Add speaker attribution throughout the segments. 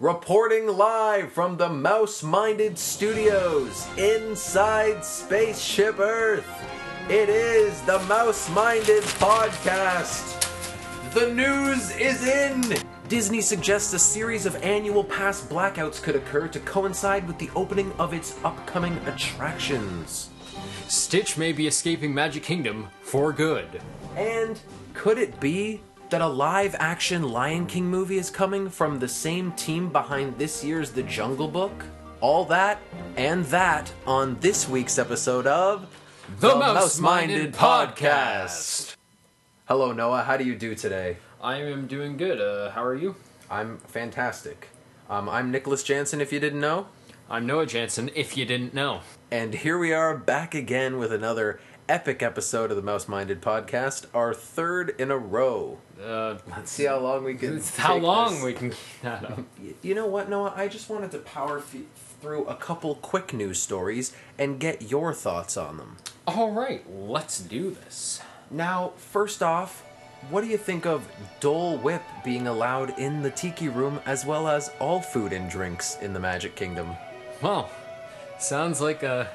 Speaker 1: Reporting live from the Mouse Minded Studios inside Spaceship Earth. It is the Mouse Minded Podcast. The news is in! Disney suggests a series of annual pass blackouts could occur to coincide with the opening of its upcoming attractions.
Speaker 2: Stitch may be escaping Magic Kingdom for good.
Speaker 1: And could it be that a live action Lion King movie is coming from the same team behind this year's The Jungle Book? All that and that on this week's episode of
Speaker 2: The Mouse-Minded Podcast.
Speaker 1: Hello, Noah. How do you do today?
Speaker 2: I am doing good. Uh, how are you?
Speaker 1: I'm fantastic. Um, I'm Nicholas Janzen, if you didn't know.
Speaker 2: I'm Noah Janzen, if you didn't know.
Speaker 1: And here we are back again with another epic episode of the Mouse Minded Podcast, our third in a row.
Speaker 2: Uh,
Speaker 1: Let's see how long we can.
Speaker 2: how long
Speaker 1: this.
Speaker 2: we can keep that up.
Speaker 1: You know what, Noah? I just wanted to power f- through a couple quick news stories and get your thoughts on them.
Speaker 2: All right, let's do this.
Speaker 1: Now, first off, what do you think of Dole Whip being allowed in the Tiki Room as well as all food and drinks in the Magic Kingdom?
Speaker 2: Well, sounds like a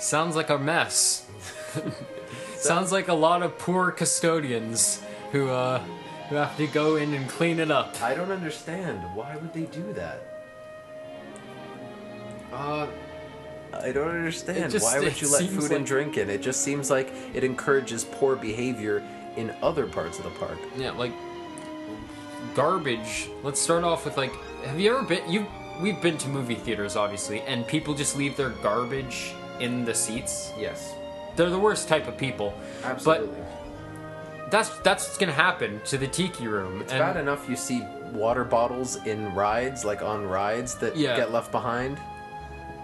Speaker 2: sounds like a mess. sounds like a lot of poor custodians who uh who have to go in and clean it up.
Speaker 1: I don't understand. Why would they do that?
Speaker 2: Uh,
Speaker 1: I don't understand.
Speaker 2: Just-
Speaker 1: Why would
Speaker 2: it
Speaker 1: you let
Speaker 2: seems
Speaker 1: food and
Speaker 2: like-
Speaker 1: drink in? It just seems like it encourages poor behavior in other parts of the park.
Speaker 2: yeah, like garbage. Let's start off with like, have you ever been? You we've been to movie theaters, obviously, and people just leave their garbage in the seats.
Speaker 1: Yes,
Speaker 2: They're the worst type of people.
Speaker 1: absolutely.
Speaker 2: But that's that's what's gonna happen to the tiki room.
Speaker 1: It's bad enough you see water bottles in rides, like on rides, that
Speaker 2: Yeah.
Speaker 1: get left behind.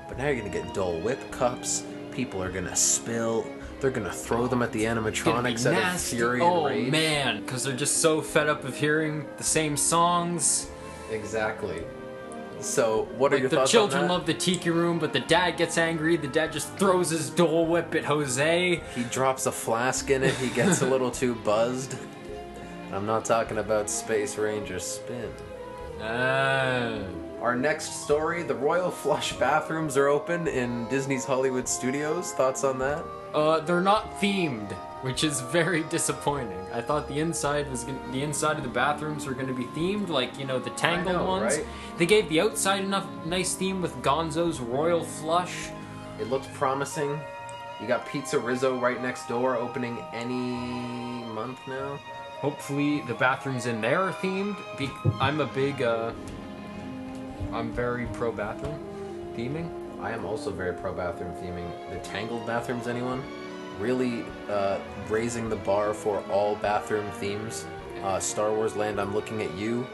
Speaker 1: But now you're gonna get Dole Whip cups. People are gonna spill. They're gonna throw them at the animatronics out of fury
Speaker 2: oh
Speaker 1: and rage.
Speaker 2: man, because they're just so fed up of hearing the same songs.
Speaker 1: Exactly. So, what are
Speaker 2: Like
Speaker 1: your
Speaker 2: the
Speaker 1: thoughts
Speaker 2: children
Speaker 1: on that?
Speaker 2: love the tiki room, but the dad gets angry. The dad just throws his Dole Whip at Jose.
Speaker 1: He drops a flask in it. He gets a little too buzzed. I'm not talking about Space Ranger Spin.
Speaker 2: Ah.
Speaker 1: Our next story: the Royal Flush bathrooms are open in Disney's Hollywood Studios. Thoughts on that?
Speaker 2: Uh, they're not themed, which is very disappointing. I thought the inside was gonna, the inside of the bathrooms were going to be themed, like you know the tangled
Speaker 1: know,
Speaker 2: ones.
Speaker 1: right?
Speaker 2: They gave the outside enough nice theme with Gonzo's Royal Flush.
Speaker 1: It looked promising. You got Pizza Rizzo right next door, opening any month now.
Speaker 2: Hopefully, the bathrooms in there are themed. Be- I'm a big, uh, I'm very pro bathroom theming.
Speaker 1: I am also very pro bathroom theming. The tangled bathrooms, anyone? Really uh, raising the bar for all bathroom themes. Uh, Star Wars Land, I'm looking at you.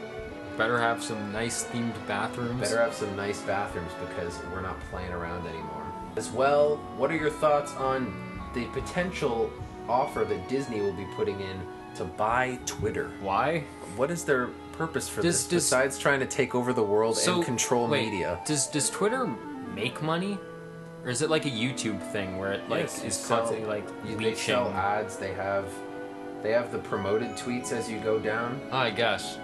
Speaker 2: Better have some nice themed bathrooms.
Speaker 1: Better have some nice bathrooms because we're not playing around anymore. As well, what are your thoughts on the potential offer that Disney will be putting in to buy Twitter?
Speaker 2: Why?
Speaker 1: What is their purpose for
Speaker 2: Does-
Speaker 1: this
Speaker 2: does-
Speaker 1: besides trying to take over the world and control
Speaker 2: wait,
Speaker 1: media?
Speaker 2: Does does Twitter make money, or is it like a YouTube thing where it like
Speaker 1: Yes,
Speaker 2: is
Speaker 1: sell-
Speaker 2: constantly like
Speaker 1: you-
Speaker 2: leeching?
Speaker 1: They sell ads. They have they have the promoted tweets as you go down.
Speaker 2: I guess.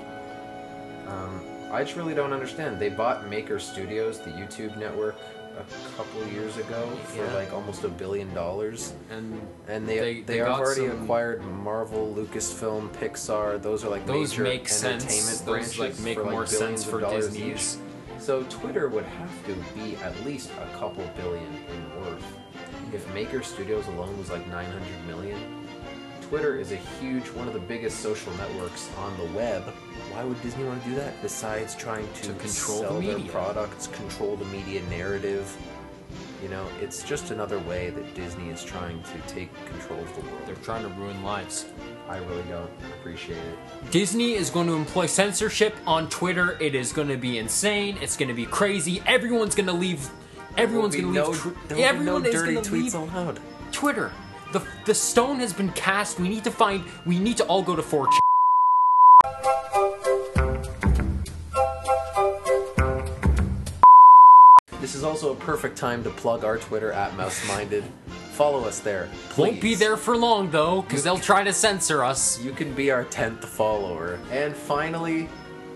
Speaker 1: Um, I just really don't understand. They bought Maker Studios, the YouTube network, a couple years ago for
Speaker 2: Yeah.
Speaker 1: like almost a billion dollars.
Speaker 2: And
Speaker 1: And they
Speaker 2: They-
Speaker 1: they,
Speaker 2: they
Speaker 1: have already
Speaker 2: some-
Speaker 1: acquired Marvel, Lucasfilm, Pixar. Those are like
Speaker 2: those
Speaker 1: major
Speaker 2: make sense.
Speaker 1: entertainment
Speaker 2: Those
Speaker 1: branches
Speaker 2: like make
Speaker 1: for, like,
Speaker 2: more sense for
Speaker 1: dollars
Speaker 2: Disney's.
Speaker 1: each. So Twitter would have to be at least a couple billion in worth. If Maker Studios alone was like 900 million, Twitter is a huge, one of the biggest social networks on the web. Why would Disney want to do that? Besides trying to,
Speaker 2: To control the
Speaker 1: sell their
Speaker 2: media.
Speaker 1: products, control the media narrative. You know, it's just another way that Disney is trying to take control of the world.
Speaker 2: They're trying to ruin lives.
Speaker 1: I really don't appreciate it.
Speaker 2: Disney is going to employ censorship on Twitter. It is going to be insane. It's going to be crazy. Everyone's going to leave. Everyone's going to
Speaker 1: be
Speaker 2: leave.
Speaker 1: no,
Speaker 2: tw-
Speaker 1: there will be
Speaker 2: everyone
Speaker 1: no
Speaker 2: is going to leave
Speaker 1: allowed.
Speaker 2: Twitter. The the stone has been cast. We need to find. We need to all go to 4chan.
Speaker 1: This is also a perfect time to plug our Twitter at MouseMinded. Follow us there. Please.
Speaker 2: Won't be there for long though, because they'll try to censor us.
Speaker 1: You can be our 10th follower. And finally,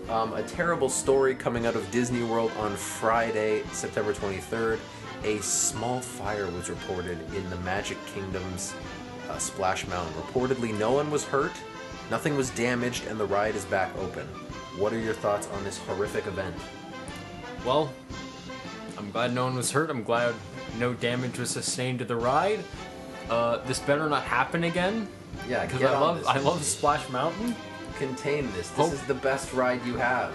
Speaker 1: Um, a terrible story coming out of Disney World on Friday, September 23rd. A small fire was reported in the Magic Kingdom's uh, Splash Mountain. Reportedly, no one was hurt, nothing was damaged, and the ride is back open. What are your thoughts on this horrific event?
Speaker 2: Well, I'm glad no one was hurt. I'm glad no damage was sustained to the ride. Uh, this better not happen again.
Speaker 1: Yeah,
Speaker 2: because I love
Speaker 1: this.
Speaker 2: I love Splash Mountain.
Speaker 1: Contain this. This
Speaker 2: Hope-
Speaker 1: is the best ride you have.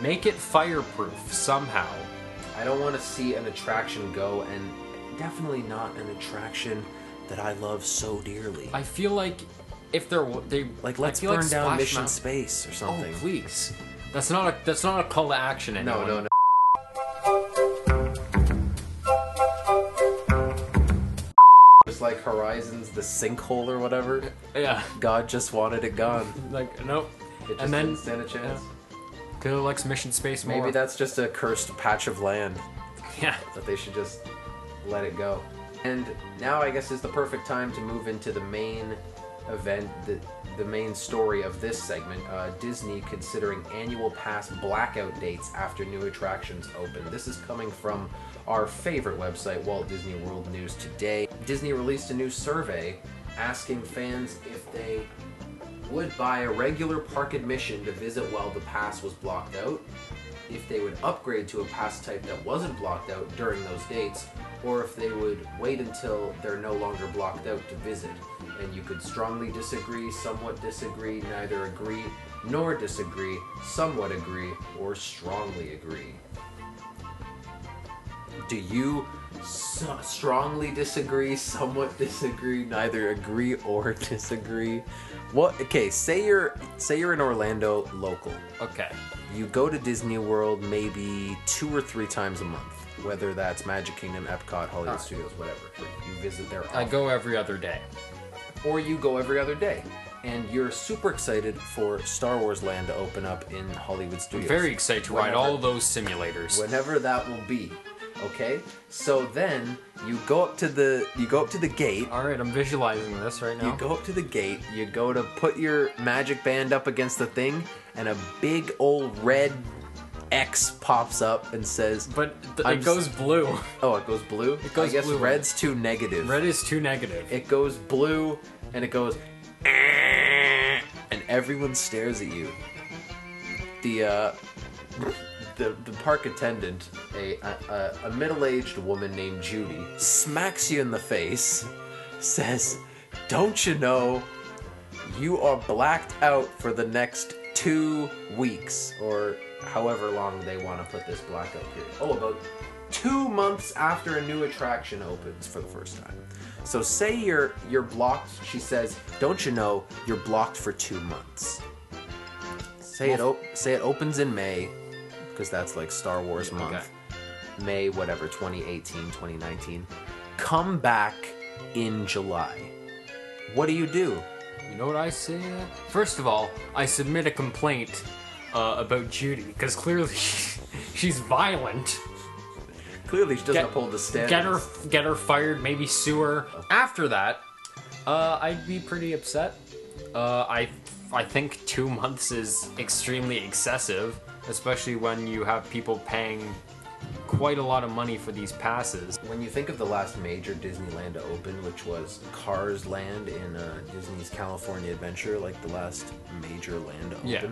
Speaker 2: Make it fireproof somehow.
Speaker 1: I don't want to see an attraction go, and definitely not an attraction that I love so dearly.
Speaker 2: I feel like if they're they
Speaker 1: Like, let's burn
Speaker 2: like
Speaker 1: down
Speaker 2: Splash
Speaker 1: Mission
Speaker 2: Mountain-
Speaker 1: Space or
Speaker 2: Oh
Speaker 1: something.
Speaker 2: please, that's not a that's not a call to action.
Speaker 1: no, no, no. Just like Horizons, the sinkhole or whatever.
Speaker 2: Yeah,
Speaker 1: God just wanted it gone.
Speaker 2: like nope.
Speaker 1: It just
Speaker 2: and then
Speaker 1: didn't stand a chance.
Speaker 2: Killer likes Mission Space more.
Speaker 1: Maybe that's just a cursed patch of land
Speaker 2: yeah.
Speaker 1: that they should just let it go. And now I guess is the perfect time to move into the main event, the, the main story of this segment. Uh, Disney considering annual pass blackout dates after new attractions open. This is coming from our favorite website, Walt Disney World News Today. Disney released a new survey asking fans if they would buy a regular park admission to visit while the pass was blocked out, if they would upgrade to a pass type that wasn't blocked out during those dates, or if they would wait until they're no longer blocked out to visit. And you could strongly disagree, somewhat disagree, neither agree nor disagree, somewhat agree, or strongly agree. Do you s- strongly disagree, somewhat disagree, neither agree or disagree? What? Okay, say you're say you're in Orlando local.
Speaker 2: Okay.
Speaker 1: You go to Disney World maybe two or three times a month, whether that's Magic Kingdom, Epcot, Hollywood. Studios, whatever. You visit there.
Speaker 2: I go every other day.
Speaker 1: or you go every other day, and you're super excited for Star Wars Land to open up in Hollywood Studios.
Speaker 2: Very excited to ride all those simulators.
Speaker 1: whenever that will be. Okay, so then you go up to the you go up to the gate.
Speaker 2: All right, I'm visualizing this right now.
Speaker 1: You go up to the gate. You go to put your magic band up against the thing, and a big old red X pops up and says,
Speaker 2: but th-
Speaker 1: I'm
Speaker 2: it goes blue.
Speaker 1: "Oh, it goes blue." It
Speaker 2: goes
Speaker 1: I guess
Speaker 2: blue.
Speaker 1: red's too negative.
Speaker 2: Red is too negative.
Speaker 1: It goes blue, and it goes, and everyone stares at you. The uh, the the park attendant, a a, a middle-aged woman named Judy, smacks you in the face, says, "Don't you know you are blacked out for the next two weeks, or however long they want to put this blackout period. Oh, about two months after a new attraction opens for the first time. So say you're you're blocked. She says, "Don't you know you're blocked for two months?" Say it. Op- say it opens in May, because that's like Star Wars
Speaker 2: Yeah,
Speaker 1: month.
Speaker 2: okay.
Speaker 1: May whatever 2018 2019 come back in july what do you do
Speaker 2: You know what I say? First of all, I submit a complaint uh, about Judy because clearly she's violent.
Speaker 1: clearly she doesn't
Speaker 2: Get-
Speaker 1: uphold the standards
Speaker 2: Get her, get her fired. Maybe sue her. After that, uh, I'd be pretty upset. Uh, I, I think two months is extremely excessive, especially when you have people paying quite a lot of money for these passes.
Speaker 1: when you think of the last major disneyland to open which was cars land in uh, disney's california adventure like the last major land to open
Speaker 2: Yeah.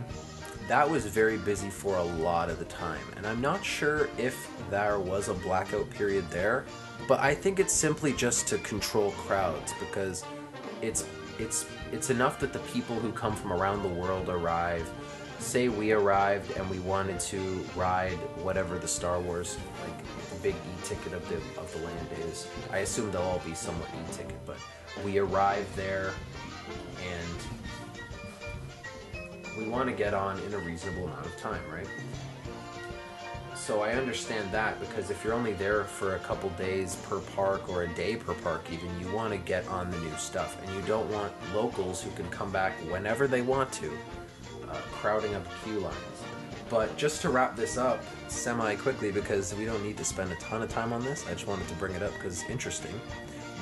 Speaker 1: that was very busy for a lot of the time and i'm not sure if there was a blackout period there but i think it's simply just to control crowds because it's it's it's enough that the people who come from around the world arrive say we arrived and we wanted to ride whatever the star wars like big e-ticket of the of the land is i assume they'll all be somewhat e-ticket but we arrive there and we want to get on in a reasonable amount of time, right? So I understand that because if you're only there for a couple days per park or a day per park, even, you want to get on the new stuff. And you don't want locals who can come back whenever they want to, uh, crowding up queue lines. But just to wrap this up semi quickly, because we don't need to spend a ton of time on this, I just wanted to bring it up because it's interesting.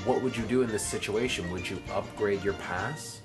Speaker 1: What would you do in this situation? Would you upgrade your pass?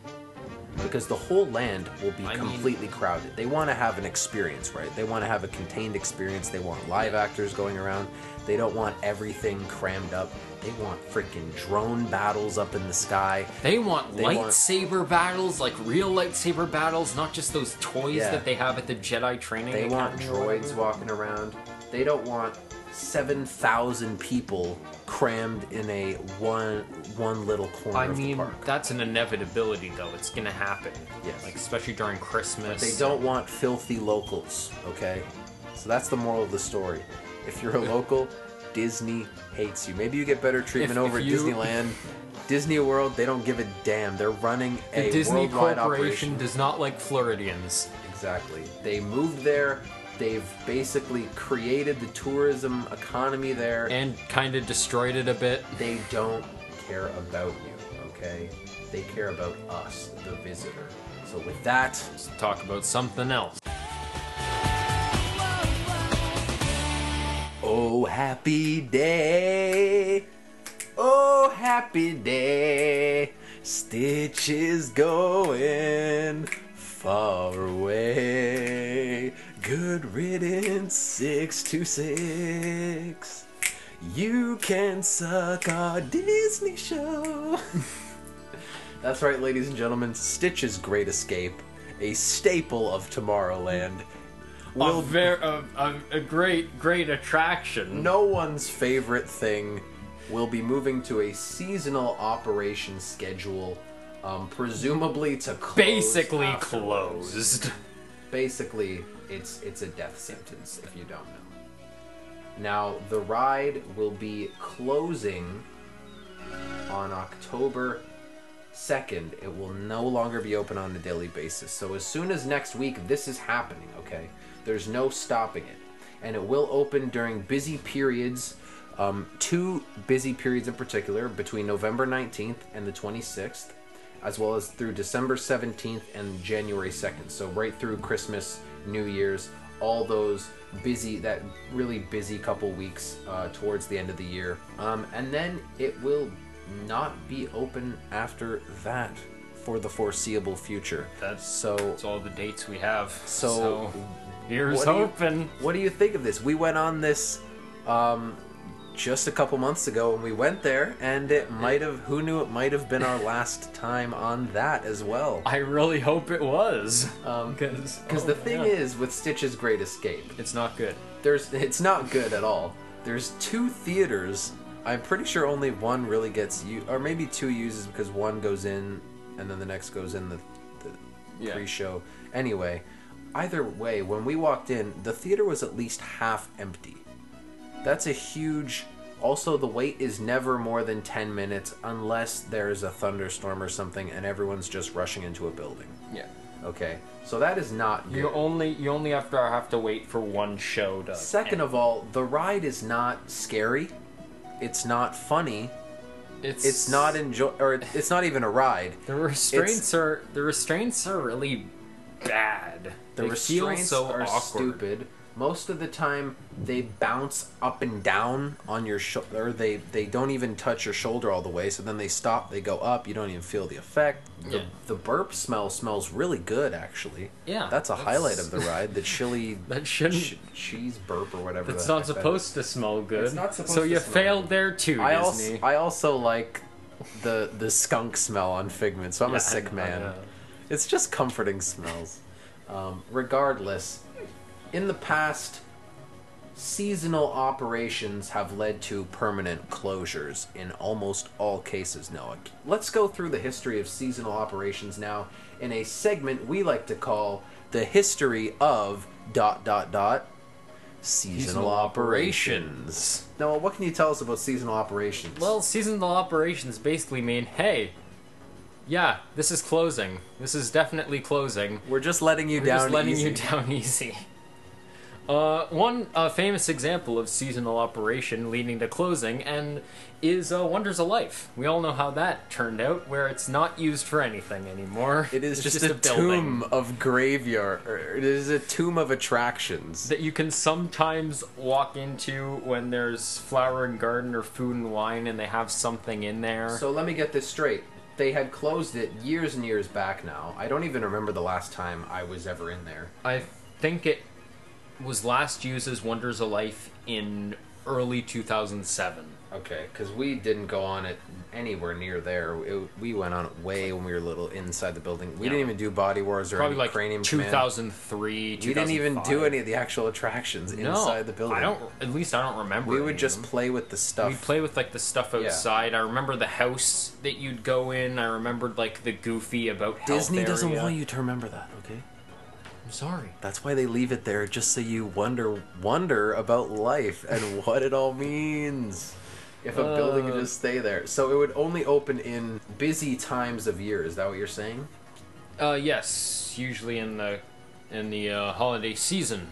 Speaker 1: Because the whole land will be
Speaker 2: I mean-
Speaker 1: completely crowded. They want to have an experience, right? They want to have a contained experience. They want live actors going around. They don't want everything crammed up. They want freaking drone battles up in the sky.
Speaker 2: They want
Speaker 1: They want-
Speaker 2: lightsaber battles, like real lightsaber battles, not just those toys
Speaker 1: Yeah.
Speaker 2: that they have at the Jedi training.
Speaker 1: They want
Speaker 2: Academy
Speaker 1: droids walking around. They don't want 7,000 people crammed in a one one little corner
Speaker 2: I
Speaker 1: of
Speaker 2: mean, that's an inevitability, though. It's gonna happen.
Speaker 1: Yes.
Speaker 2: Like especially during Christmas.
Speaker 1: But They don't want filthy locals, okay? So that's the moral of the story. If you're a local, Disney hates you. Maybe you get better treatment
Speaker 2: If-
Speaker 1: over
Speaker 2: if
Speaker 1: at
Speaker 2: you-
Speaker 1: Disneyland. Disney World, they don't give a damn. They're running
Speaker 2: The
Speaker 1: a
Speaker 2: Disney
Speaker 1: worldwide
Speaker 2: Corporation
Speaker 1: operation.
Speaker 2: does not like Floridians.
Speaker 1: Exactly. They moved there. They've basically created the tourism economy there.
Speaker 2: And kind of destroyed it a bit.
Speaker 1: they don't care about you, okay? They care about us, the visitor. So with that,
Speaker 2: Let's talk about something else.
Speaker 1: oh happy day, oh happy day, Stitch is going far away. Good riddance, six to six. You can suck our Disney show. That's right, ladies and gentlemen. Stitch's Great Escape, a staple of Tomorrowland, will
Speaker 2: a, ver- a, a, a great, great attraction.
Speaker 1: no one's favorite thing will be moving to a seasonal operation schedule, um, presumably to close
Speaker 2: Basically
Speaker 1: afterwards.
Speaker 2: closed.
Speaker 1: Basically, it's it's a death sentence if you don't know. Now, the ride will be closing on October 2nd. It will no longer be open on a daily basis. So, as soon as next week this is happening, okay, there's no stopping it. And it will open during busy periods, um, two busy periods in particular, between November 19th and the 26th, as well as through December 17th and January 2nd. So, right through Christmas, New Year's, all those busy, that really busy couple weeks uh, towards the end of the year. Um, and then it will not be open after that for the foreseeable future.
Speaker 2: That's-
Speaker 1: so.
Speaker 2: That's all the dates we have.
Speaker 1: So,
Speaker 2: here's
Speaker 1: what you- What do you think of this? We went on this um, just a couple months ago and we went there, and it might have, who knew it might have been our last time on that as well.
Speaker 2: I really hope it was.
Speaker 1: Um,
Speaker 2: Because
Speaker 1: Because the thing is, with Stitch's Great Escape,
Speaker 2: it's not good.
Speaker 1: there's it's not good at all. There's two theaters. I'm pretty sure only one really gets you, or maybe two uses because one goes in and then the next goes in the, the
Speaker 2: Yeah.
Speaker 1: pre-show. Anyway, either way, when we walked in, the theater was at least half empty. That's a huge. Also, the wait is never more than 10 minutes unless there's a thunderstorm or something and everyone's just rushing into a building.
Speaker 2: Yeah.
Speaker 1: Okay, so that is not good.
Speaker 2: You only you only have to have to wait for one show to.
Speaker 1: Second of all, the ride is not scary. It's not funny.
Speaker 2: it's
Speaker 1: It's not enjoy or it- it's not even a ride.
Speaker 2: the restraints are the restraints are really bad.
Speaker 1: The
Speaker 2: they feel
Speaker 1: restraints
Speaker 2: so
Speaker 1: are
Speaker 2: awkward.
Speaker 1: stupid. Most of the time, they bounce up and down on your shoulder. They they don't even touch your shoulder all the way. So then they stop. They go up. You don't even feel the effect. The,
Speaker 2: Yeah.
Speaker 1: the burp smell smells really good, actually.
Speaker 2: Yeah,
Speaker 1: that's a
Speaker 2: that's-
Speaker 1: highlight of the ride. The chili
Speaker 2: That shouldn't.
Speaker 1: ch- cheese burp or whatever.
Speaker 2: It's
Speaker 1: the
Speaker 2: not
Speaker 1: that
Speaker 2: supposed to smell good.
Speaker 1: It's not supposed to
Speaker 2: so
Speaker 1: you
Speaker 2: failed
Speaker 1: good.
Speaker 2: there too,
Speaker 1: I also
Speaker 2: Disney.
Speaker 1: I also like the the skunk smell on Figment, so I'm
Speaker 2: Yeah,
Speaker 1: a sick
Speaker 2: I know, I
Speaker 1: man. It's just comforting smells. Um, regardless, in the past, seasonal operations have led to permanent closures in almost all cases. Noah, let's go through the history of seasonal operations now in a segment we like to call the history of dot dot dot seasonal,
Speaker 2: Seasonal
Speaker 1: operations. Noah, what can you tell us about seasonal operations?
Speaker 2: Well, seasonal operations basically mean, hey, yeah, this is closing. This is definitely closing.
Speaker 1: we're just letting you
Speaker 2: We're
Speaker 1: down
Speaker 2: just letting
Speaker 1: easy.
Speaker 2: you down easy. Uh, one uh, famous example of seasonal operation leading to closing and is uh, Wonders of Life. We all know how that turned out, where it's not used for anything anymore.
Speaker 1: It is
Speaker 2: It's
Speaker 1: just, a,
Speaker 2: building
Speaker 1: tomb of graveyard. It is a tomb of attractions.
Speaker 2: that you can sometimes walk into when there's flower and garden or food and wine, and they have something in there.
Speaker 1: So let me get this straight. they had closed it years and years back now. I don't even remember the last time I was ever in there.
Speaker 2: I think it was last used as Wonders of Life in early 2007.
Speaker 1: Okay, because we didn't go on it anywhere near there. It, we went on it way when we were little inside the building. We
Speaker 2: Yeah.
Speaker 1: didn't even do Body Wars or
Speaker 2: Probably
Speaker 1: any
Speaker 2: like
Speaker 1: Cranium Command.
Speaker 2: 2003.
Speaker 1: We didn't even do any of the actual attractions
Speaker 2: No,
Speaker 1: inside the building.
Speaker 2: I don't. At least I don't remember.
Speaker 1: We would just play with the stuff.
Speaker 2: We'd play with like the stuff outside. I remember the house that you'd go in. I remembered like the goofy about
Speaker 1: Disney doesn't
Speaker 2: area.
Speaker 1: want you to remember that, okay?
Speaker 2: I'm sorry.
Speaker 1: That's why they leave it there, just so you wonder wonder about life and what it all means. If a building could
Speaker 2: Uh.
Speaker 1: just stay there, so it would only open in busy times of year. Is that what you're saying?
Speaker 2: Uh, yes, usually in the in the uh, holiday season.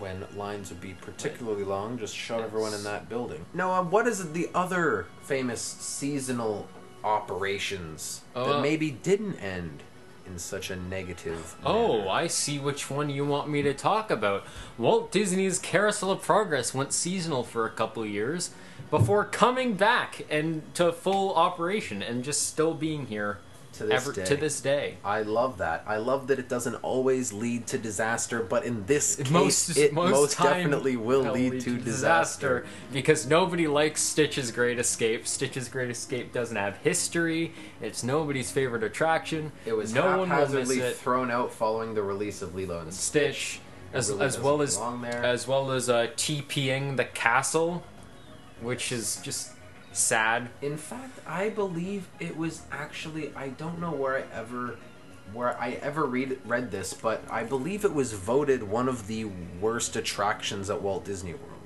Speaker 1: When lines would be particularly long, just shove
Speaker 2: Yes.
Speaker 1: everyone in that building. Now, um, what is the other famous seasonal operations that
Speaker 2: Uh,
Speaker 1: maybe didn't end in such a negative?
Speaker 2: Oh,
Speaker 1: manner?
Speaker 2: I see which one you want me to talk about. Walt Disney's Carousel of Progress went seasonal for a couple years before coming back and to full operation and just still being here
Speaker 1: To this
Speaker 2: ever
Speaker 1: day.
Speaker 2: to this day.
Speaker 1: I love that. I love that it doesn't always lead to disaster, but in this case,
Speaker 2: most
Speaker 1: it most,
Speaker 2: time
Speaker 1: definitely will
Speaker 2: it'll
Speaker 1: lead, to disaster.
Speaker 2: because nobody likes Stitch's Great Escape. Stitch's Great Escape doesn't have history. It's nobody's favorite attraction.
Speaker 1: It was
Speaker 2: no one will miss it.
Speaker 1: thrown out following the release of Lilo and
Speaker 2: Stitch, as,
Speaker 1: really
Speaker 2: as well
Speaker 1: doesn't
Speaker 2: as
Speaker 1: belong there.
Speaker 2: as well as uh, TPing the castle, which is just sad.
Speaker 1: In fact, I believe it was actually I don't know where I ever where I ever read read this, but I believe it was voted one of the worst attractions at Walt Disney World.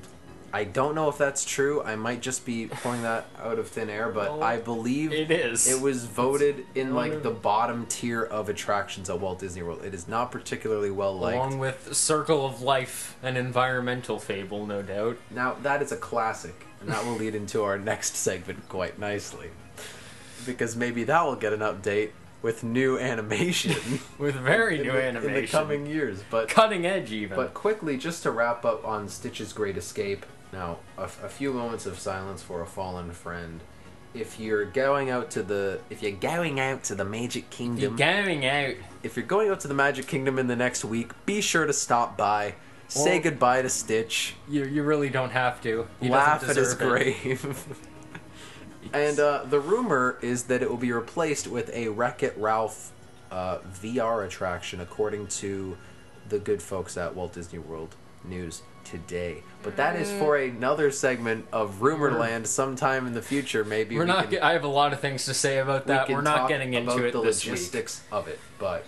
Speaker 1: I don't know if that's true. I might just be pulling that out of thin air, but
Speaker 2: Oh,
Speaker 1: I believe
Speaker 2: It is.
Speaker 1: It was voted in like
Speaker 2: of-
Speaker 1: the bottom tier of attractions at Walt Disney World. It is not particularly well liked.
Speaker 2: along with Circle of Life, an environmental fable, no doubt.
Speaker 1: Now that is a classic, and that will lead into our next segment quite nicely, because maybe that will get an update with new animation
Speaker 2: With very new
Speaker 1: the,
Speaker 2: animation,
Speaker 1: in the coming years. But
Speaker 2: cutting edge even.
Speaker 1: but quickly, just to wrap up on Stitch's Great Escape. Now, a, a few moments of silence for a fallen friend. If you're going out to the if you're going out to the Magic
Speaker 2: You're
Speaker 1: Kingdom,
Speaker 2: going out.
Speaker 1: if you're going out to the Magic Kingdom in the next week, be sure to stop by. Say
Speaker 2: Well-
Speaker 1: goodbye to Stitch.
Speaker 2: You, you really don't have to. He
Speaker 1: laugh
Speaker 2: doesn't
Speaker 1: at his
Speaker 2: deserve it.
Speaker 1: grave. and uh, the rumor is that it will be replaced with a Wreck It Ralph uh, VR attraction, according to the good folks at Walt Disney World News today. But that is for another segment of Rumorland sometime in the future. Maybe
Speaker 2: We're
Speaker 1: we
Speaker 2: not.
Speaker 1: can-
Speaker 2: Get, I have a lot of things to say about
Speaker 1: we
Speaker 2: that.
Speaker 1: can
Speaker 2: We're not
Speaker 1: talk
Speaker 2: getting into
Speaker 1: about
Speaker 2: it
Speaker 1: the
Speaker 2: this week.
Speaker 1: logistics of it, but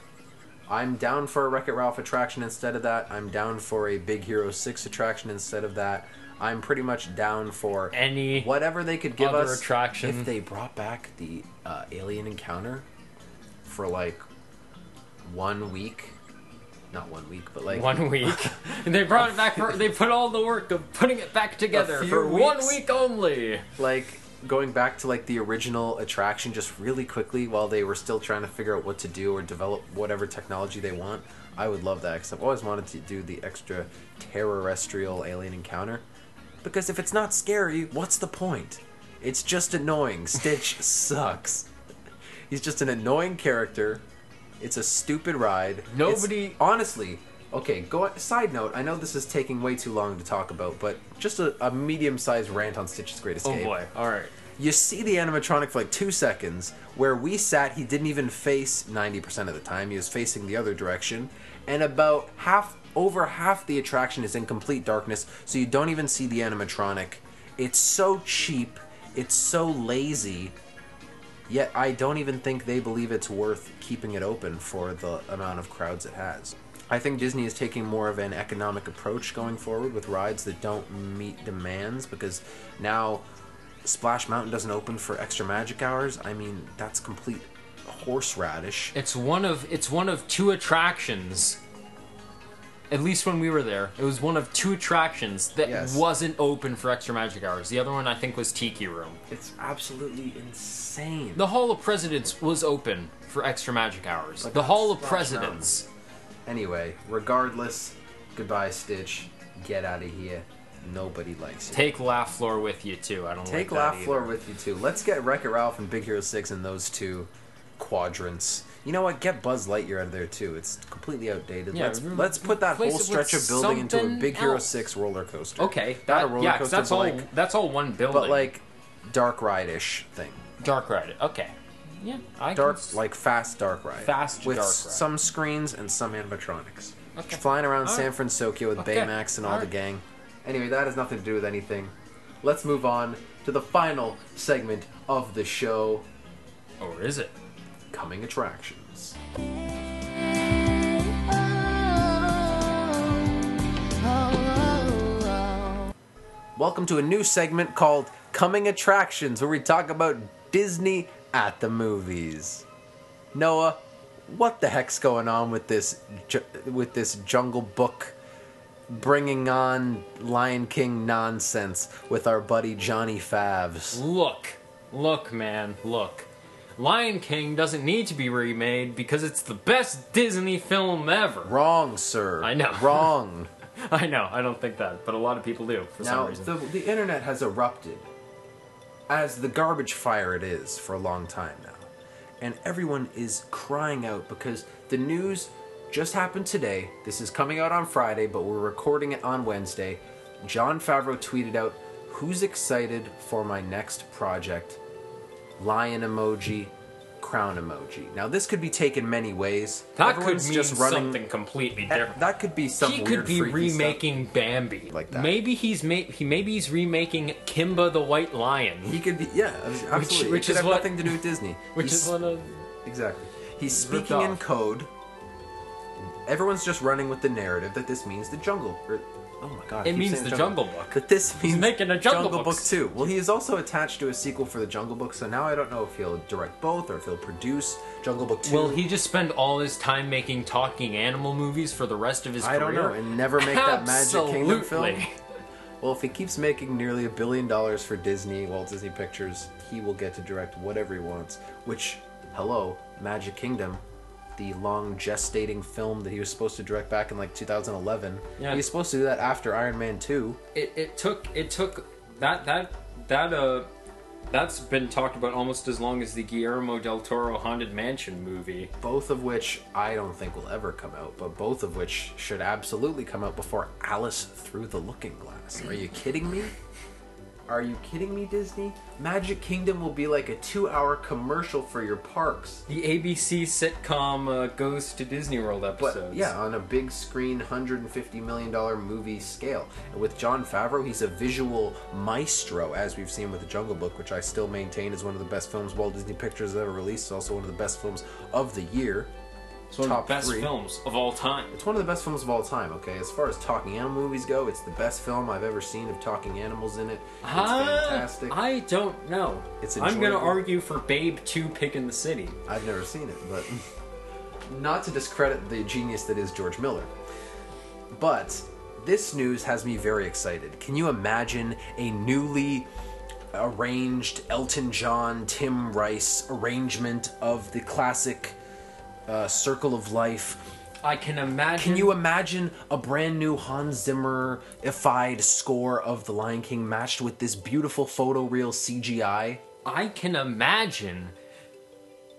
Speaker 1: I'm down for a Wreck It Ralph attraction instead of that. I'm down for a Big Hero Six attraction instead of that. I'm pretty much down for
Speaker 2: Any
Speaker 1: whatever they could give
Speaker 2: other
Speaker 1: us.
Speaker 2: attraction.
Speaker 1: If they brought back the uh, alien encounter for like one week, not one week, but like
Speaker 2: one week. and they brought it back. For, they put all the work of putting it back together for one week only.
Speaker 1: like going back to like the original attraction just really quickly while they were still trying to figure out what to do or develop whatever technology they want i would love that because i've always wanted to do the extra terrestrial alien encounter because if it's not scary what's the point it's just annoying stitch sucks he's just an annoying character it's a stupid ride. It's-
Speaker 2: Nobody-
Speaker 1: honestly okay go side note i know this is taking way too long to talk about but just a, a medium-sized rant on stitch's great
Speaker 2: Oh
Speaker 1: escape.
Speaker 2: boy! All right.
Speaker 1: you see the animatronic for like two seconds where we sat he didn't even face 90% of the time he was facing the other direction and about half over half the attraction is in complete darkness so you don't even see the animatronic. It's so cheap. It's so lazy yet i don't even think they believe it's worth keeping it open for the amount of crowds it has i think disney is taking more of an economic approach going forward with rides that don't meet demands because now Splash Mountain doesn't open for extra magic hours, I mean that's complete horseradish.
Speaker 2: It's one of it's one of two attractions. At least when we were there, it was one of two attractions that
Speaker 1: Yes.
Speaker 2: wasn't open for extra magic hours. The other one I think was Tiki Room.
Speaker 1: It's absolutely insane.
Speaker 2: The Hall of Presidents was open for extra magic hours. The Hall of Presidents.
Speaker 1: Anyway, regardless, goodbye Stitch. Get out of here. nobody likes you.
Speaker 2: Take Laugh Floor with you too. I don't
Speaker 1: Take
Speaker 2: like that
Speaker 1: Laugh. Floor with you too. Let's get Wreck It Ralph and Big Hero 6 in those two quadrants. You know what? Get Buzz Lightyear out of there too. It's completely outdated.
Speaker 2: Yeah,
Speaker 1: let's
Speaker 2: re-
Speaker 1: let's put that whole stretch of building into a Big Hero
Speaker 2: else.
Speaker 1: 6 roller coaster.
Speaker 2: Okay,
Speaker 1: Not a roller
Speaker 2: yeah,
Speaker 1: coaster,
Speaker 2: that's all.
Speaker 1: like-
Speaker 2: that's all one building.
Speaker 1: But like dark ride-ish thing.
Speaker 2: Dark Ride. Okay. Yeah, I
Speaker 1: Dark
Speaker 2: s-
Speaker 1: like fast dark ride.
Speaker 2: Fast
Speaker 1: with
Speaker 2: dark
Speaker 1: s-
Speaker 2: ride.
Speaker 1: some screens and some animatronics.
Speaker 2: Okay.
Speaker 1: Flying around
Speaker 2: All
Speaker 1: San
Speaker 2: right.
Speaker 1: Francisco with
Speaker 2: Okay.
Speaker 1: Baymax and all,
Speaker 2: All
Speaker 1: the
Speaker 2: right.
Speaker 1: gang. Anyway, that has nothing to do with anything. Let's move on to the final segment of the show,
Speaker 2: Or is it?
Speaker 1: Coming attractions. Welcome to a new segment called Coming Attractions, where we talk about Disney at the movies. Noah, what the heck's going on with this ju- with this Jungle Book bringing on Lion King nonsense with our buddy Johnny Favs?
Speaker 2: Look, look, man, look. Lion King doesn't need to be remade because it's the best Disney film ever.
Speaker 1: Wrong, sir.
Speaker 2: I know.
Speaker 1: Wrong.
Speaker 2: I know, I don't think that, but a lot of people do for
Speaker 1: now,
Speaker 2: some reason.
Speaker 1: the, the internet has erupted as the garbage fire it is for a long time now. And everyone is crying out because the news just happened today. This is coming out on Friday, but we're recording it on Wednesday. Jon Favreau tweeted out, Who's excited for my next project? Lion emoji, crown emoji. Now, this could be taken many ways.
Speaker 2: that
Speaker 1: Everyone's
Speaker 2: could mean just running, something completely different.
Speaker 1: That could be some
Speaker 2: he
Speaker 1: weird
Speaker 2: could be
Speaker 1: freaky stuff.
Speaker 2: remaking Bambi.
Speaker 1: Like that.
Speaker 2: Maybe he's ma- he maybe he's remaking Kimba the White Lion,
Speaker 1: He could be, yeah, absolutely.
Speaker 2: which
Speaker 1: it could
Speaker 2: is
Speaker 1: have
Speaker 2: what-
Speaker 1: nothing to do with Disney.
Speaker 2: which
Speaker 1: He's-
Speaker 2: is one of uh,
Speaker 1: exactly. He's
Speaker 2: ripped
Speaker 1: speaking in code. Everyone's just running with the narrative that this means the jungle. Or, oh my god! I
Speaker 2: It
Speaker 1: keep
Speaker 2: means
Speaker 1: saying
Speaker 2: the Jungle Book.
Speaker 1: That this means
Speaker 2: making a Jungle
Speaker 1: Book
Speaker 2: Books.
Speaker 1: too. Well, he is also attached to a sequel for the Jungle Book, so now I don't know if he'll direct both or if he'll produce Jungle Book two.
Speaker 2: Will he just spend all his time making talking animal movies for the rest of his
Speaker 1: I
Speaker 2: career?
Speaker 1: don't know, and never make that Magic Kingdom film.
Speaker 2: Absolutely.
Speaker 1: Well, if he keeps making nearly a billion dollars for Disney, Walt Disney Pictures, he will get to direct whatever he wants. Which, hello, Magic Kingdom, the long gestating film that he was supposed to direct back in like 2011.
Speaker 2: Yeah.
Speaker 1: He was supposed to do that after Iron Man 2.
Speaker 2: It, it took it took that that that uh that's been talked about almost as long as the Guillermo del Toro Haunted Mansion movie.
Speaker 1: Both of which I don't think will ever come out, but both of which should absolutely come out before Alice Through the Looking Glass. Are you kidding me? Are you kidding me, Disney? Magic Kingdom will be like a two hour commercial for your parks.
Speaker 2: The ABC sitcom uh, goes to Disney World episodes.
Speaker 1: But yeah, on a big screen, $150 million movie scale. And with Jon Favreau, he's a visual maestro, as we've seen with The Jungle Book, which I still maintain is one of the best films Walt Disney Pictures has ever released. It's also one of the best films of the year.
Speaker 2: It's one of the best
Speaker 1: three.
Speaker 2: films of all time.
Speaker 1: It's one of the best films of all time, okay? As far as talking animal movies go, it's the best film I've ever seen of talking animals in it. It's
Speaker 2: Uh,
Speaker 1: fantastic.
Speaker 2: I don't know.
Speaker 1: It's
Speaker 2: I'm gonna argue for Babe 2 Pig in the City.
Speaker 1: I've never seen it, but not to discredit the genius that is George Miller. But this news has me very excited. Can you imagine a newly arranged Elton John, Tim Rice arrangement of the classic uh, Circle of Life?
Speaker 2: I can imagine.
Speaker 1: Can you imagine a brand new Hans Zimmer-ified score of The Lion King matched with this beautiful photoreal CGI?
Speaker 2: I can imagine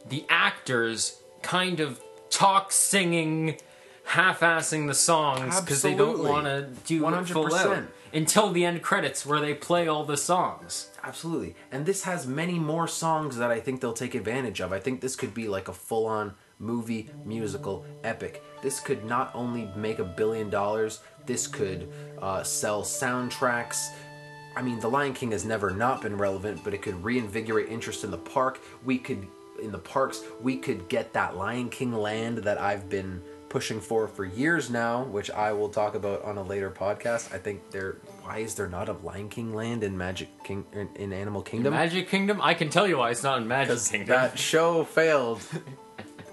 Speaker 2: the actors kind of talk singing, half-assing the songs because they don't want to do full
Speaker 1: 100%.
Speaker 2: out until the end credits where they play all the songs.
Speaker 1: Absolutely. And this has many more songs that I think they'll take advantage of. I think this could be like a full on movie, musical, epic. This could not only make a billion dollars, this could uh, sell soundtracks. I mean, The Lion King has never not been relevant, but it could reinvigorate interest in the park. We could, in the parks, we could get that Lion King land that I've been pushing for for years now, which I will talk about on a later podcast. I think there. Why is there not a Lion King land in Magic King in, in Animal Kingdom?
Speaker 2: Magic Kingdom? I can tell you why it's not in Magic Kingdom.
Speaker 1: that show failed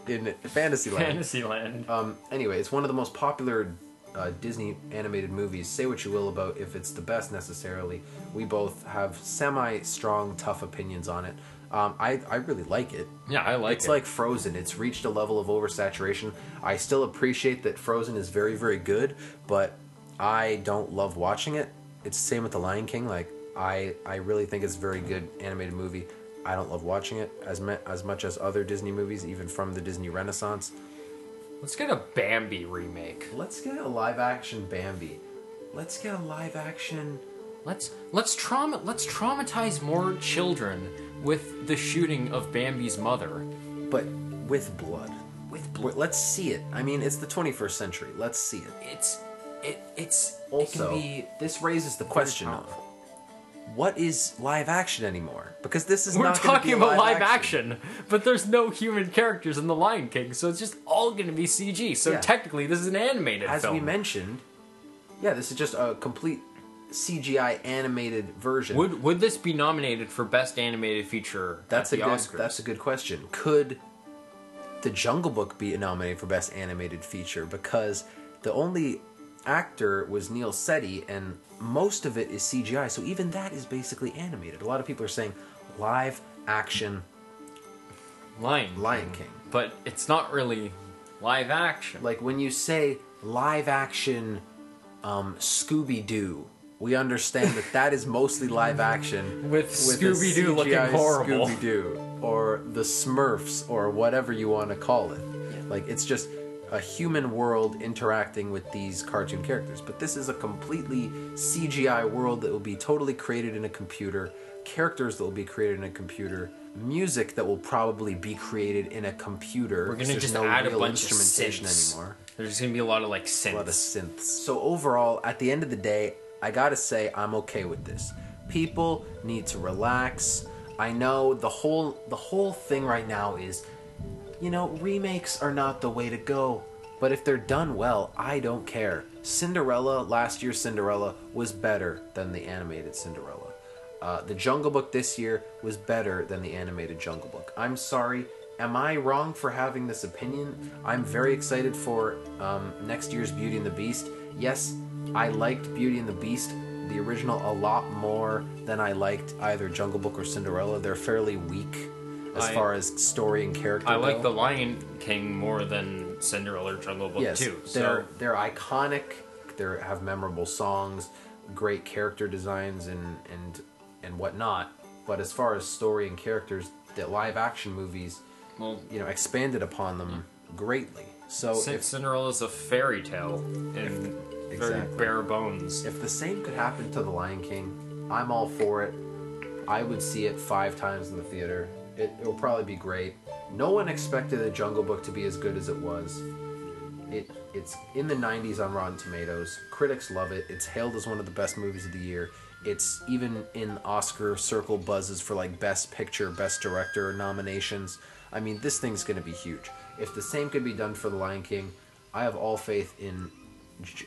Speaker 1: in Fantasyland.
Speaker 2: Fantasyland.
Speaker 1: Um, anyway, it's one of the most popular uh, Disney animated movies. Say what you will about if it's the best necessarily. We both have semi-strong, tough opinions on it. Um, I, I really like it.
Speaker 2: yeah, I like
Speaker 1: It's
Speaker 2: it.
Speaker 1: It's like Frozen. It's reached a level of oversaturation. I still appreciate that Frozen is very, very good, but I don't love watching it. it's the same with the Lion King. Like I I really think it's a very good animated movie. I don't love watching it as me- as much as other Disney movies, even from the Disney Renaissance.
Speaker 2: Let's get a Bambi remake.
Speaker 1: Let's get a live action Bambi. Let's get a live action.
Speaker 2: Let's let's trauma let's traumatize more children with the shooting of Bambi's mother.
Speaker 1: but with blood.
Speaker 2: With
Speaker 1: blood. Let's see it. I mean, it's the 21st century. Let's see it.
Speaker 2: It's it it's
Speaker 1: Also,
Speaker 2: it be
Speaker 1: this raises the question of what is live action anymore? Because this is
Speaker 2: We're
Speaker 1: not
Speaker 2: talking about live action. but there's no human characters in the Lion King, so it's just all going to be CG. So
Speaker 1: Yeah.
Speaker 2: technically, this is an animated
Speaker 1: As
Speaker 2: film.
Speaker 1: we mentioned, yeah, this is just a complete CGI animated version.
Speaker 2: would would this be nominated for best animated feature
Speaker 1: that's
Speaker 2: at
Speaker 1: a
Speaker 2: the
Speaker 1: good.
Speaker 2: Oscars?
Speaker 1: That's a good question. Could the Jungle Book be nominated for best animated feature? Because the only actor was Neel Sethi, and most of it is CGI. So even that is basically animated. A lot of people are saying live action
Speaker 2: Lion
Speaker 1: Lion King.
Speaker 2: but it's not really live action.
Speaker 1: Like when you say live action um, Scooby Doo, we understand that that is mostly live action
Speaker 2: With
Speaker 1: a
Speaker 2: Scooby-Doo looking horrible.
Speaker 1: Scooby Doo or the Smurfs or whatever you want to call it. Like it's just a human world interacting with these cartoon characters. But this is a completely CGI world that will be totally created in a computer, characters that will be created in a computer, music that will probably be created in a computer.
Speaker 2: We're gonna just
Speaker 1: no
Speaker 2: add a bunch of
Speaker 1: instrumentation
Speaker 2: synths.
Speaker 1: anymore
Speaker 2: There's gonna be a lot of like synths.
Speaker 1: a lot of
Speaker 2: synths.
Speaker 1: So overall, at the end of the day, I gotta say I'm okay with this. People need to relax. I know the whole the whole thing right now is, you know, remakes are not the way to go. But if they're done well, I don't care. Cinderella, last year's Cinderella, was better than the animated Cinderella. Uh, the Jungle Book this year was better than the animated Jungle Book. I'm sorry. Am I wrong for having this opinion? I'm very excited for um, next year's Beauty and the Beast. Yes, I liked Beauty and the Beast, the original, a lot more than I liked either Jungle Book or Cinderella. They're fairly weak as
Speaker 2: I-
Speaker 1: far as story and character.
Speaker 2: I like
Speaker 1: go.
Speaker 2: the Lion King more than Cinderella or Jungle Book
Speaker 1: yes,
Speaker 2: too.
Speaker 1: they're they're iconic. They have memorable songs, great character designs, and and and whatnot. But as far as story and characters, the live action movies,
Speaker 2: well,
Speaker 1: you know, expanded upon them hmm. greatly. So
Speaker 2: Cin-
Speaker 1: if,
Speaker 2: Cinderella's a fairy tale in very
Speaker 1: Exactly.
Speaker 2: bare bones.
Speaker 1: if the same could happen to the Lion King, I'm all for it. I would see it five times in the theater. It, will probably be great. No one expected the Jungle Book to be as good as it was. It it's in the 90s on Rotten Tomatoes. Critics love it. It's hailed as one of the best movies of the year. It's even in Oscar circle buzzes for like best picture, best director nominations. I mean, this thing's going to be huge. If the same could be done for The Lion King, I have all faith in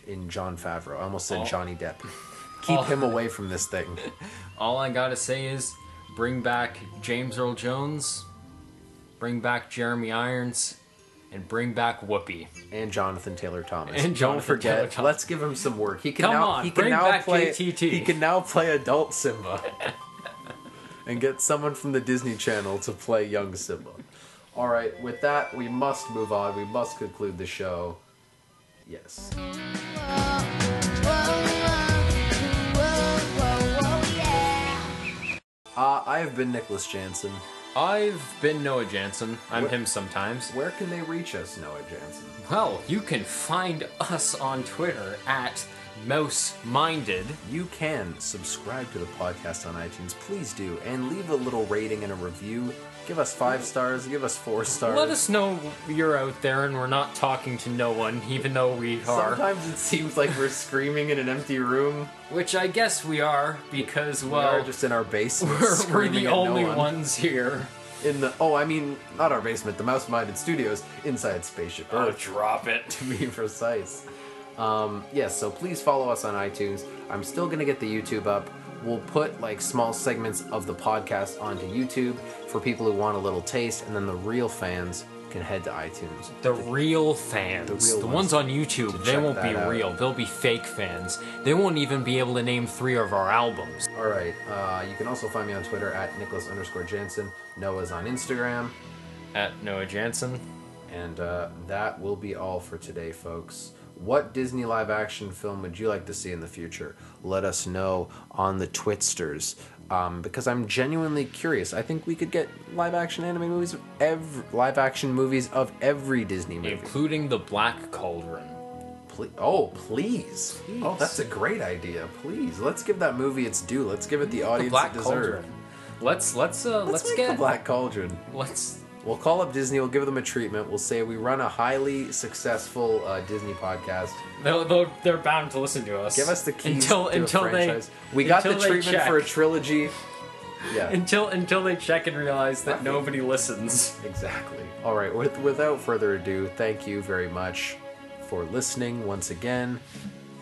Speaker 1: in Jon Favreau. I almost said
Speaker 2: All-
Speaker 1: Johnny Depp. Keep
Speaker 2: all-
Speaker 1: him away from this thing.
Speaker 2: All I gotta say is bring back James Earl Jones, bring back Jeremy Irons, and bring back Whoopi.
Speaker 1: And Jonathan Taylor Thomas.
Speaker 2: And
Speaker 1: Don't forget,
Speaker 2: Taylor Thomas.
Speaker 1: let's give him some work. He can
Speaker 2: Come
Speaker 1: now
Speaker 2: on,
Speaker 1: he can now
Speaker 2: back
Speaker 1: play
Speaker 2: JTT.
Speaker 1: he can now play adult Simba. and get someone from the Disney Channel to play young Simba. All right, with that, we must move on. We must conclude the show. Yes. Uh, I have been Nicholas Janzen.
Speaker 2: I've been Noah Janzen. I'm him sometimes.
Speaker 1: Where can they reach us, Noah Janzen?
Speaker 2: Well, you can find us on Twitter at MouseMinded.
Speaker 1: You can subscribe to the podcast on iTunes. Please do. And leave a little rating and a review. Give us five stars. Give us four stars.
Speaker 2: Let us know you're out there and we're not talking to no one, even though we are.
Speaker 1: Sometimes it seems like we're screaming in an empty room.
Speaker 2: Which I guess we are, because,
Speaker 1: we
Speaker 2: well,
Speaker 1: are just in our basement.
Speaker 2: we're, we're the
Speaker 1: at no
Speaker 2: only
Speaker 1: one.
Speaker 2: ones here.
Speaker 1: in the. Oh, I mean, not our basement. The Mouse Minded Studios inside Spaceship
Speaker 2: Oh, drop it.
Speaker 1: to be precise. Um, yes, so please follow us on iTunes. I'm still gonna get the YouTube up. We'll put like small segments of the podcast onto YouTube for people who want a little taste, and then the real fans can head to iTunes.
Speaker 2: The real fans, the,
Speaker 1: real
Speaker 2: ones,
Speaker 1: ones
Speaker 2: on YouTube, they won't be
Speaker 1: out.
Speaker 2: real. They'll be fake fans. They won't even be able to name three of our albums.
Speaker 1: All right. Uh, you can also find me on Twitter at Nicholas underscore Janzen. Noah's on Instagram,
Speaker 2: At Noah Janzen.
Speaker 1: and uh, that will be all for today, folks. What Disney live action film would you like to see in the future? Let us know on the Twitsters. Um, because I'm genuinely curious. I think we could get live action anime movies of every live action movies of every Disney movie.
Speaker 2: including the Black Cauldron.
Speaker 1: Ple- oh, please. Oh, that's a great idea. Please, let's give that movie its due. Let's give it the audience The
Speaker 2: Black
Speaker 1: it deserves.
Speaker 2: Cauldron. Let's let's uh
Speaker 1: Let's,
Speaker 2: let's, get
Speaker 1: the Black Cauldron.
Speaker 2: let's
Speaker 1: We'll call up Disney. We'll give them a treatment. We'll say we run a highly successful uh, Disney podcast.
Speaker 2: they'll, they'll, they're bound to listen to us.
Speaker 1: Give us the keys
Speaker 2: until
Speaker 1: to
Speaker 2: until
Speaker 1: a
Speaker 2: they
Speaker 1: franchise. We got the treatment
Speaker 2: check.
Speaker 1: for a trilogy. Yeah,
Speaker 2: until until they check and realize that
Speaker 1: Right.
Speaker 2: nobody listens.
Speaker 1: exactly. All right. With, without further ado, thank you very much for listening once again.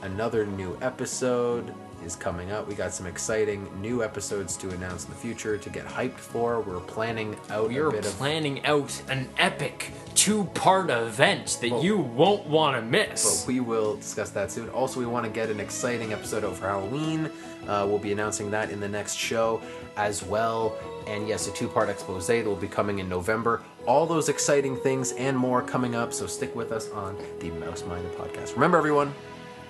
Speaker 1: Another new episode is coming up. We got some exciting new episodes to announce in the future to get hyped for. We're planning out
Speaker 2: We are
Speaker 1: a bit of
Speaker 2: planning out an epic two-part event that
Speaker 1: Well-
Speaker 2: you won't want to miss.
Speaker 1: but we will discuss that soon. Also, we want to get an exciting episode over Halloween. Uh, we'll be announcing that in the next show as well. And yes, a two part expose that will be coming in November. All those exciting things and more coming up. So stick with us on the Mouse Minded podcast. Remember, everyone,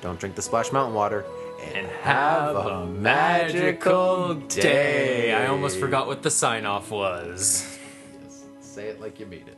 Speaker 1: don't drink the Splash Mountain water.
Speaker 2: And have a magical day. I almost forgot what the sign-off was.
Speaker 1: Yes, say it like you mean it.